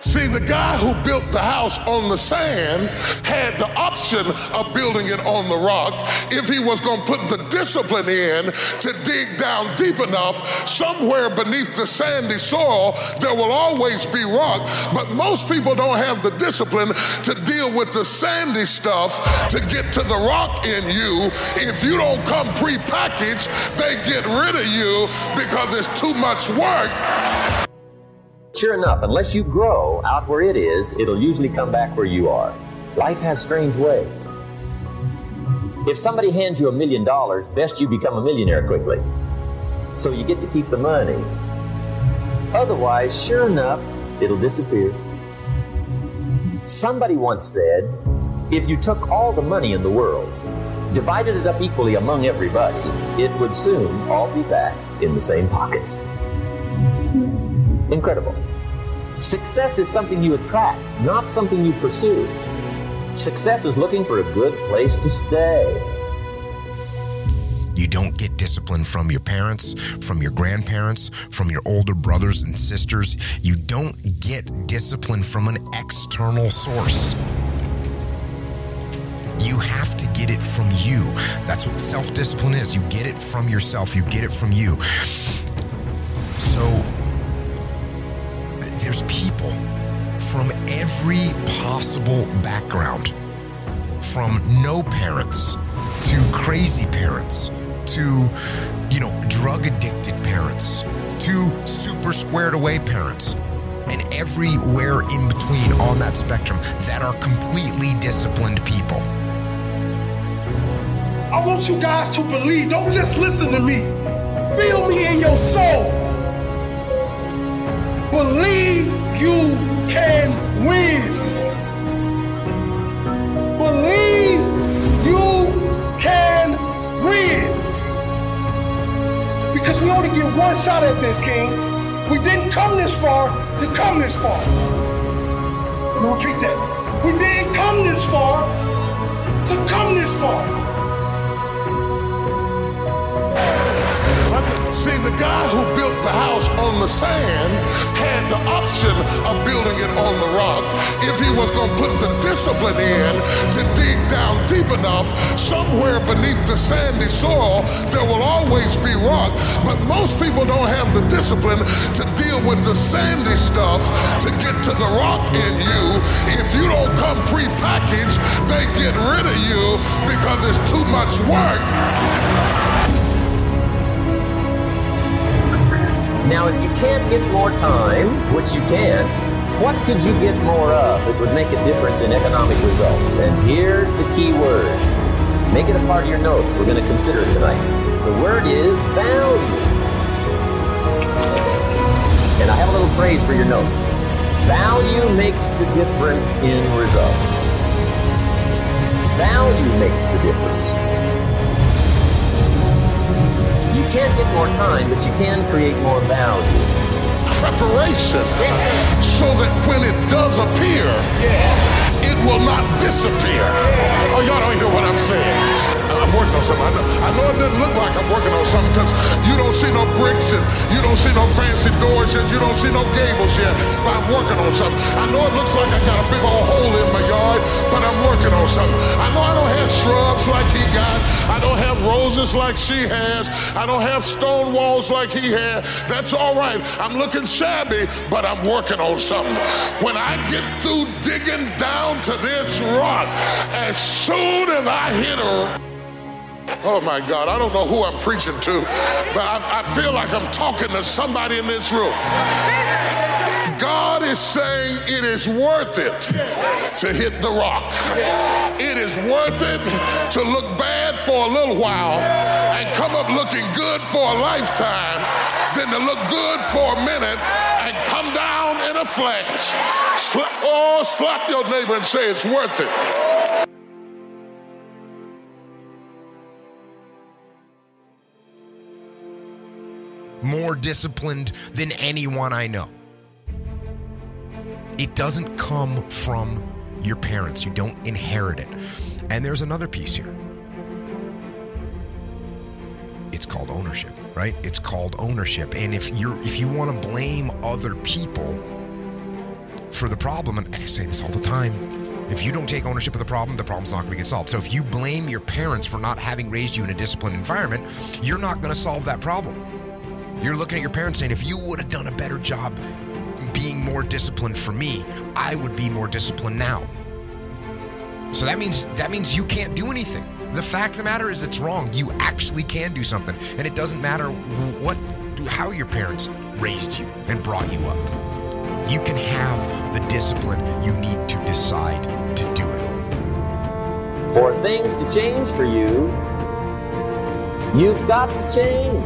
See, the guy who built the house on the sand had the option of building it on the rock if he was going to put the discipline in to dig down deep enough. Somewhere beneath the sandy soil, there will always be rock, but most people don't have the discipline to deal with the sandy stuff to get to the rock in you. If you don't come prepackaged, they get rid of you because it's too much work. Sure enough, unless you grow out where it is, it'll usually come back where you are. Life has strange ways. If somebody hands you a million dollars, best you become a millionaire quickly. So you get to keep the money. Otherwise, sure enough, it'll disappear. Somebody once said, if you took all the money in the world, divided it up equally among everybody, it would soon all be back in the same pockets. Incredible. Success is something you attract, not something you pursue. Success is looking for a good place to stay. You don't get discipline from your parents, from your grandparents, from your older brothers and sisters. You don't get discipline from an external source. You have to get it from you. That's what self discipline is. You get it from yourself, you get it from you. So, there's people from every possible background, from no parents to crazy parents to, you know, drug addicted parents to super squared away parents and everywhere in between on that spectrum that are completely disciplined people. I want you guys to believe. Don't just listen to me. One shot at this, King. We didn't come this far to come this far. Let repeat that. We didn't come this far to come this far. See, the guy who built the house on the sand had the option of building it on the rock if he was going to put the discipline in to dig down deep enough. Somewhere beneath the sandy soil, there will always be rock, but most people don't have the discipline to deal with the sandy stuff to get to the rock in you. If you don't come prepackaged, they get rid of you because it's too much work. Now, if you can't get more time, which you can't, what could you get more of that would make a difference in economic results? And here's the key word. Make it a part of your notes. We're going to consider it tonight. The word is value. And I have a little phrase for your notes. Value makes the difference in results. Value makes the difference. You can't get more time, but you can create more value. Preparation so that when it does appear, it will not disappear. Oh, y'all don't hear what I'm saying. I'm working on something. I know, I know it doesn't look like I'm working on something because you don't see no bricks and you don't see no fancy doors yet. you don't see no gables yet. But I'm working on something. I know it looks like I got a big old hole in my yard, but I'm working on something. I know I don't have shrubs like he got. Have roses like she has. I don't have stone walls like he had. That's all right. I'm looking shabby, but I'm working on something. When I get through digging down to this rock, as soon as I hit her, Oh my God, I don't know who I'm preaching to, but I, I, feel like I'm talking to somebody in this room. God is saying it is worth it to hit the rock. It is worth it to look bad for a little while and come up looking good for a lifetime than to look good for a minute and come down in a flash. Oh, slap your neighbor and say it's worth it. more disciplined than anyone I know. It doesn't come from your parents. You don't inherit it. And there's another piece here. It's called ownership, right? It's called ownership. And if you're if you want to blame other people, for the problem, and I say this all the time, if you don't take ownership of the problem, the problem's not going to get solved. So if you blame your parents for not having raised you in a disciplined environment, you're not going to solve that problem. You're looking at your parents saying, if you would have done a better job being more disciplined for me, I would be more disciplined now. So that means that means you can't do anything. The fact of the matter is it's wrong. You actually can do something. And it doesn't matter what how your parents raised you and brought you up. You can have the discipline you need to decide to do it. For things to change for you, you've got to change.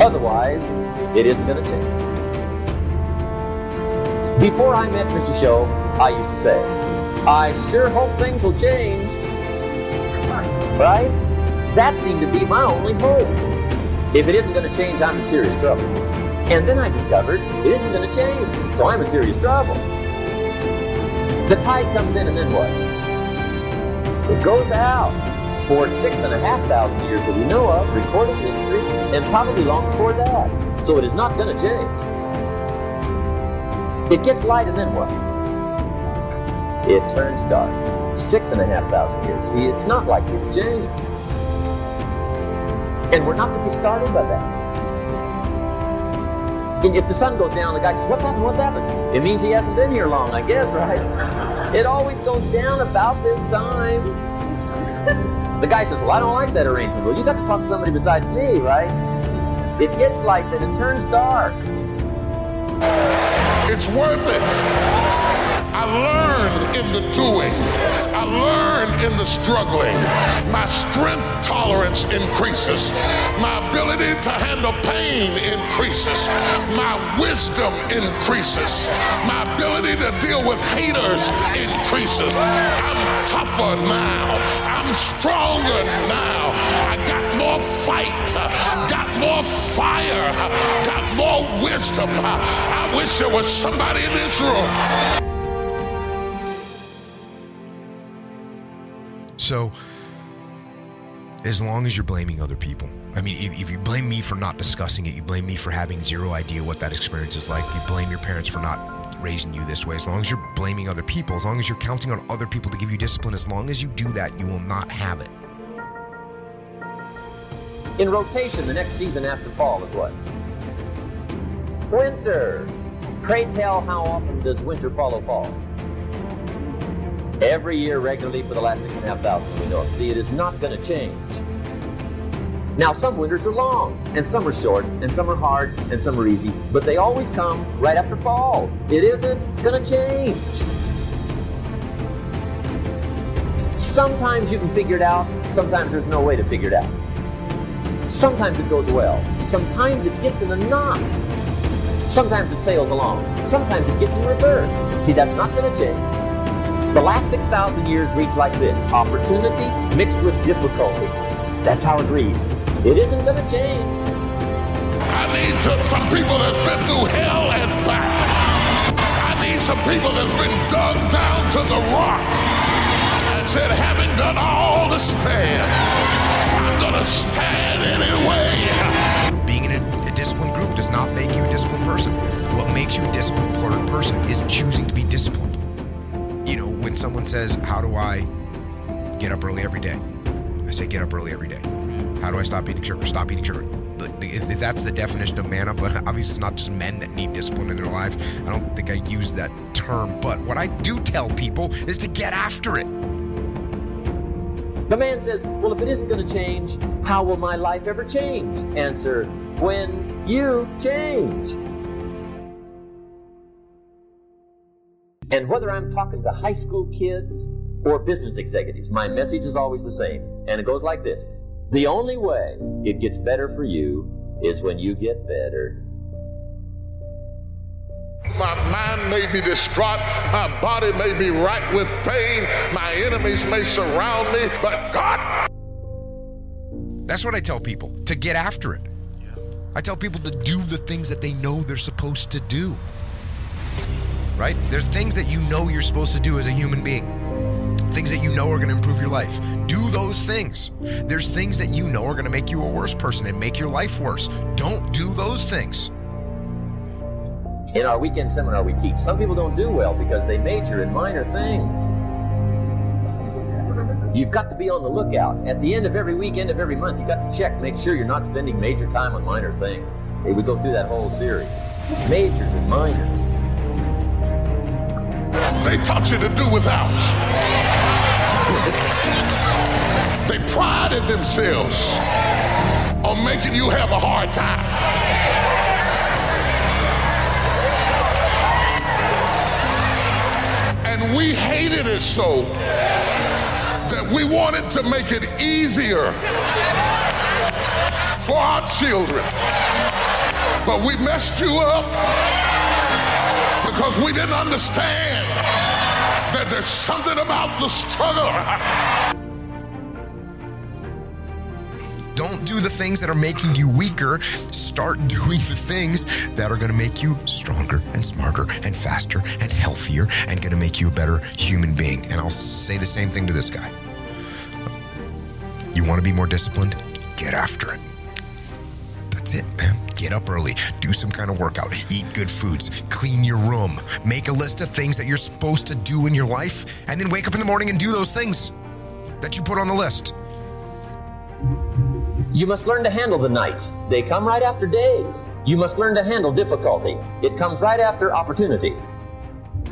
Otherwise, it isn't going to change. Before I met Mr. Shoaff, I used to say, I sure hope things will change. Right? That seemed to be my only hope. If it isn't going to change, I'm in serious trouble. And then I discovered it isn't going to change, so I'm in serious trouble. The tide comes in, and then what? It goes out for six and a half thousand years that we know of, recorded history, and probably long before that. So it is not going to change. It gets light, and then what? It turns dark. Six and a half thousand years. See, it's not likely to change. And we're not going to be startled by that. And if the sun goes down, the guy says, What's happened? What's happened? It means he hasn't been here long, I guess, right? It always goes down about this time. The guy says, Well, I don't like that arrangement. Well, you got to talk to somebody besides me, right? It gets light, then it turns dark. It's worth it. I learn in the doing. I learn in the struggling. My strength tolerance increases. My ability to handle pain increases. My wisdom increases. My ability to deal with haters increases. I'm tougher now. I'm stronger now. I got more fight, got more fire, got more wisdom. I wish there was somebody in this room. So, as long as you're blaming other people, I mean, if, if, you blame me for not discussing it, you blame me for having zero idea what that experience is like, you blame your parents for not raising you this way, as long as you're blaming other people, as long as you're counting on other people to give you discipline, as long as you do that, you will not have it. In rotation, the next season after fall is what? Winter. Pray tell, how often does winter follow fall? Every year regularly for the last six and a half thousand we know of. See, it is not going to change. Now, some winters are long, and some are short, and some are hard, and some are easy, but they always come right after falls. It isn't going to change. Sometimes you can figure it out, sometimes there's no way to figure it out. Sometimes it goes well, sometimes it gets in a knot. Sometimes it sails along, sometimes it gets in reverse. See, that's not going to change. The last 6,000 years reads like this opportunity mixed with difficulty. That's how it reads. It isn't going to change. I need some people that's been through hell and back. I need some people that's been dug down to the rock and said, having done all to stand, I'm going to stand anyway. Being in a, a disciplined group does not make you a disciplined person. What makes you a disciplined person is choosing to be disciplined you know, when someone says, How do I get up early every day? I say, Get up early every day. How do I stop eating sugar? Stop eating sugar. If that's the definition of man up, obviously it's not just men that need discipline in their life. I don't think I use that term, but what I do tell people is to get after it. The man says, Well, if it isn't going to change, how will my life ever change? Answer, When you change. And whether I'm talking to high school kids or business executives, my message is always the same. And it goes like this The only way it gets better for you is when you get better. My mind may be distraught. My body may be racked with pain. My enemies may surround me, but God. That's what I tell people to get after it. I tell people to do the things that they know they're supposed to do right? There's things that you know you're supposed to do as a human being, things that you know are going to improve your life. Do those things. There's things that you know are going to make you a worse person and make your life worse. Don't do those things. In our weekend seminar, we teach some people don't do well because they major in minor things. You've got to be on the lookout. At the end of every week, end of every month, you've got to check, make sure you're not spending major time on minor things. We go through that whole series. Majors and minors. They taught you to do without. they prided themselves on making you have a hard time. And we hated it so that we wanted to make it easier for our children. But we messed you up because we didn't understand there's something about the struggle. Don't do the things that are making you weaker. Start doing the things that are going to make you stronger and smarter and faster and healthier and going to make you a better human being. And I'll say the same thing to this guy. You want to be more disciplined? Get after it. That's it, man. Get up early, do some kind of workout, eat good foods, clean your room, make a list of things that you're supposed to do in your life, and then wake up in the morning and do those things that you put on the list. You must learn to handle the nights. They come right after days. You must learn to handle difficulty. It comes right after opportunity.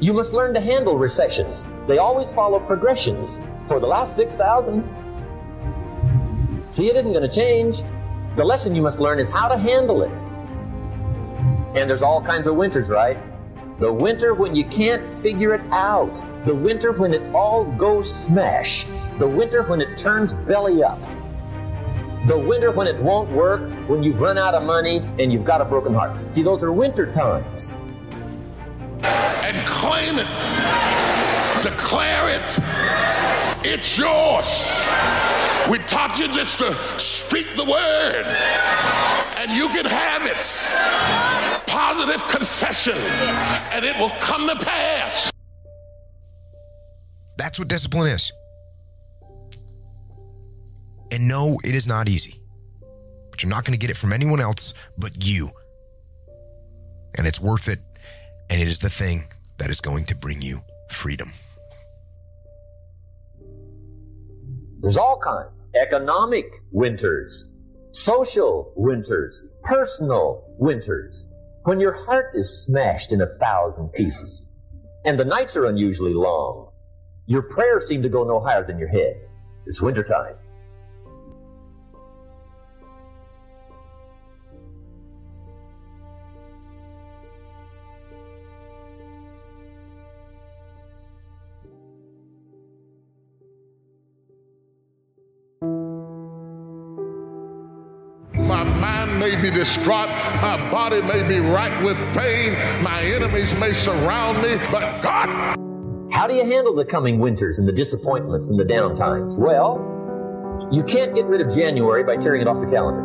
You must learn to handle recessions. They always follow progressions. For the last 6,000, see, it isn't going to change. The lesson you must learn is how to handle it. And there's all kinds of winters, right? The winter when you can't figure it out. The winter when it all goes smash. The winter when it turns belly up. The winter when it won't work, when you've run out of money and you've got a broken heart. See, those are winter times. And claim it. Declare it. It's yours. We taught you just to speak the word and you can have it. Positive confession and it will come to pass. That's what discipline is. And no, it is not easy. But you're not going to get it from anyone else but you. And it's worth it. And it is the thing that is going to bring you freedom. There's all kinds. Economic winters, social winters, personal winters. When your heart is smashed in a thousand pieces and the nights are unusually long, your prayers seem to go no higher than your head. It's wintertime. Distraught. My body may be racked with pain. My enemies may surround me. But God, How do you handle the coming winters and the disappointments and the downtimes? Well, you can't get rid of January by tearing it off the calendar.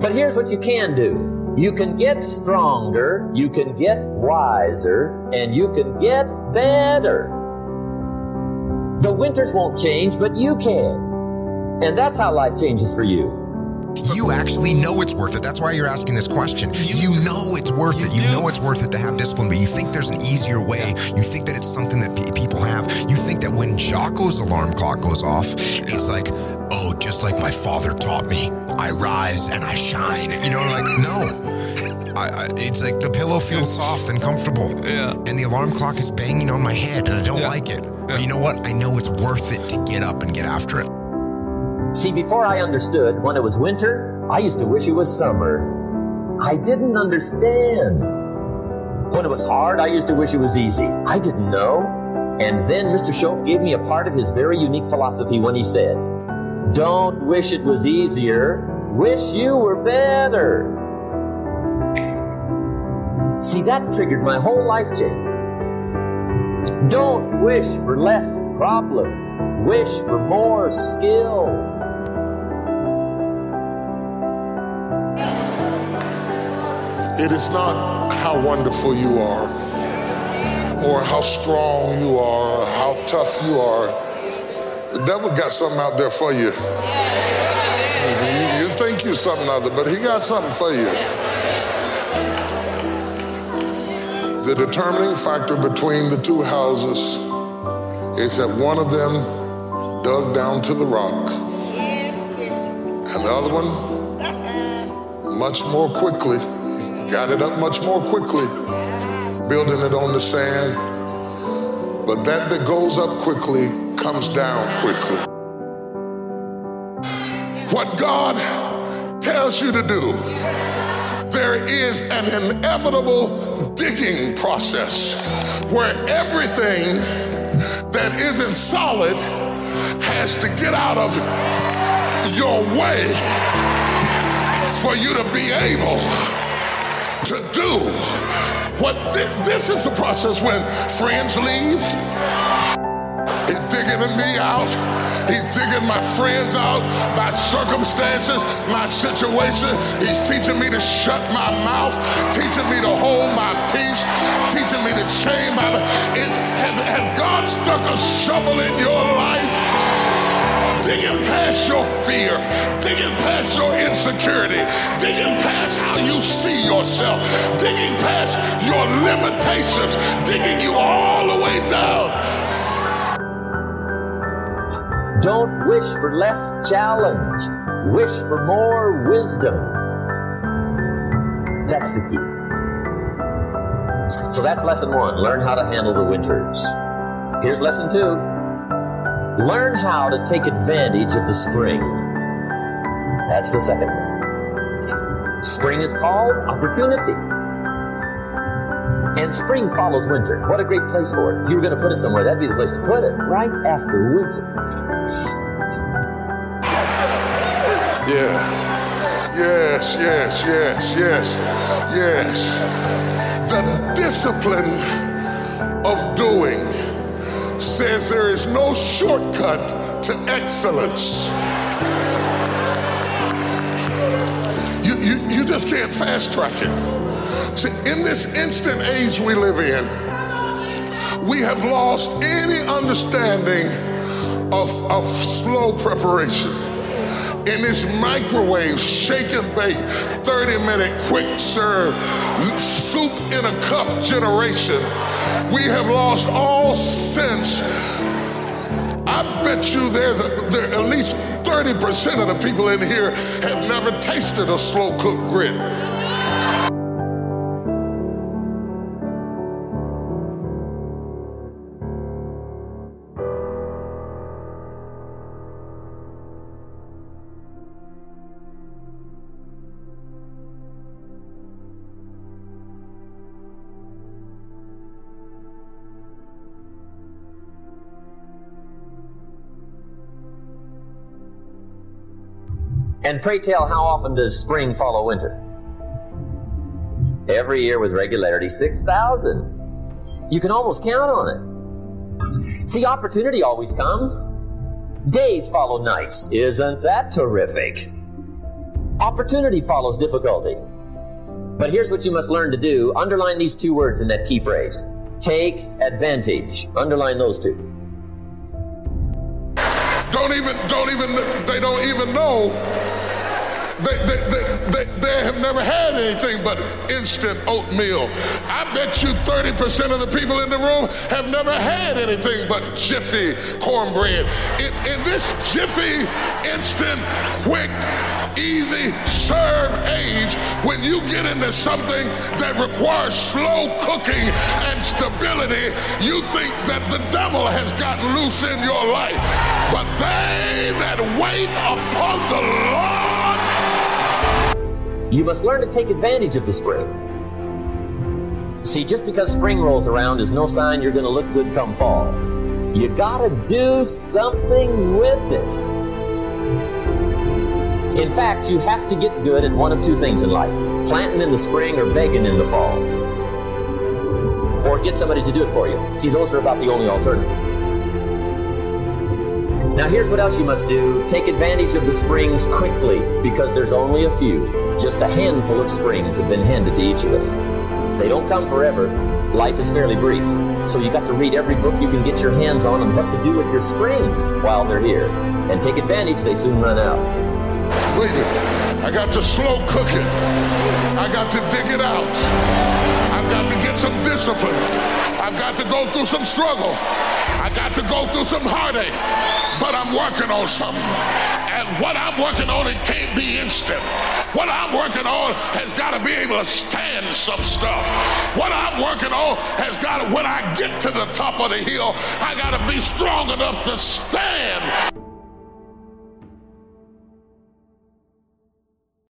But here's what you can do. You can get stronger, you can get wiser, and you can get better. The winters won't change, but you can. And that's how life changes for you. You actually know it's worth it. That's why you're asking this question. You know it's worth it. You know it's worth it to have discipline, but you think there's an easier way. You think that it's something that pe- people have. You think that when Jocko's alarm clock goes off, it's like, oh, just like my father taught me, I rise and I shine. You know, like, no. I, I, it's like the pillow feels soft and comfortable. Yeah. And the alarm clock is banging on my head and I don't Yeah. like it. But you know what? I know it's worth it to get up and get after it. See, before I understood when it was winter, I used to wish it was summer. I didn't understand. When it was hard, I used to wish it was easy. I didn't know. And then Mr. Shoaff gave me a part of his very unique philosophy when he said, Don't wish it was easier, wish you were better. See, that triggered my whole life change. Don't wish for less problems. Wish for more skills. it is not how wonderful you are or how strong you are or how tough you are. The devil got something out there for you. You, you think you're something other, but he got something for you. The determining factor between the two houses is that one of them dug down to the rock, and the other one, much more quickly, got it up much more quickly, building it on the sand. But that that goes up quickly comes down quickly. What God tells you to do, there is an inevitable digging process where everything that isn't solid has to get out of your way for you to be able to do what thi- this is the process when friends leave digging me out. He's digging my friends out, my circumstances, my situation. He's teaching me to shut my mouth, teaching me to hold my peace, teaching me to chain my. It, has, has God stuck a shovel in your life? Digging past your fear, digging past your insecurity, digging past how you see yourself, digging past your limitations, digging you all the way down. Don't wish for less challenge. Wish for more wisdom. That's the key. So that's lesson one. Learn how to handle the winters. Here's lesson two. Learn how to take advantage of the spring. That's the second one. Spring is called opportunity. And spring follows winter. What a great place for it. If you were going to put it somewhere, that'd be the place to put it. Right after winter. Yeah. Yes, yes, yes, yes, yes. The discipline of doing says there is no shortcut to excellence. You, you, you just can't fast track it. See, in this instant age we live in, we have lost any understanding of, of slow preparation. In this microwave, shake and bake, 30 minute quick serve, soup in a cup generation, we have lost all sense. I bet you there, there at least 30% of the people in here have never tasted a slow cooked grit. And pray tell, how often does spring follow winter? Every year with regularity, 6,000. You can almost count on it. See, opportunity always comes. Days follow nights. Isn't that terrific? Opportunity follows difficulty. But here's what you must learn to do. Underline these two words in that key phrase. Take advantage. Underline those two. Don't even, don't even, they don't even know. They, they, they, they, they have never had anything but instant oatmeal. I bet you 30% of the people in the room have never had anything but Jiffy cornbread. In, in this Jiffy, instant, quick, easy serve age, when you get into something that requires slow cooking and stability, you think that the devil has gotten loose in your life. But they that wait upon the Lord, You must learn to take advantage of the spring. See, just because spring rolls around is no sign you're going to look good come fall. You gotta do something with it. In fact, you have to get good at one of two things in life planting in the spring or begging in the fall. Or get somebody to do it for you. See, those are about the only alternatives. Now, here's what else you must do take advantage of the springs quickly because there's only a few. Just a handful of springs have been handed to each of us. They don't come forever. Life is fairly brief. So you got to read every book you can get your hands on on what to do with your springs while they're here. And take advantage, they soon run out. Wait a minute. I got to slow cook it. I got to dig it out. I've got to get some discipline. I've got to go through some struggle. I got to go through some heartache. But I'm working on something. What I'm working on, it can't be instant. What I'm working on has got to be able to stand some stuff. What I'm working on has got to, when I get to the top of the hill, I got to be strong enough to stand.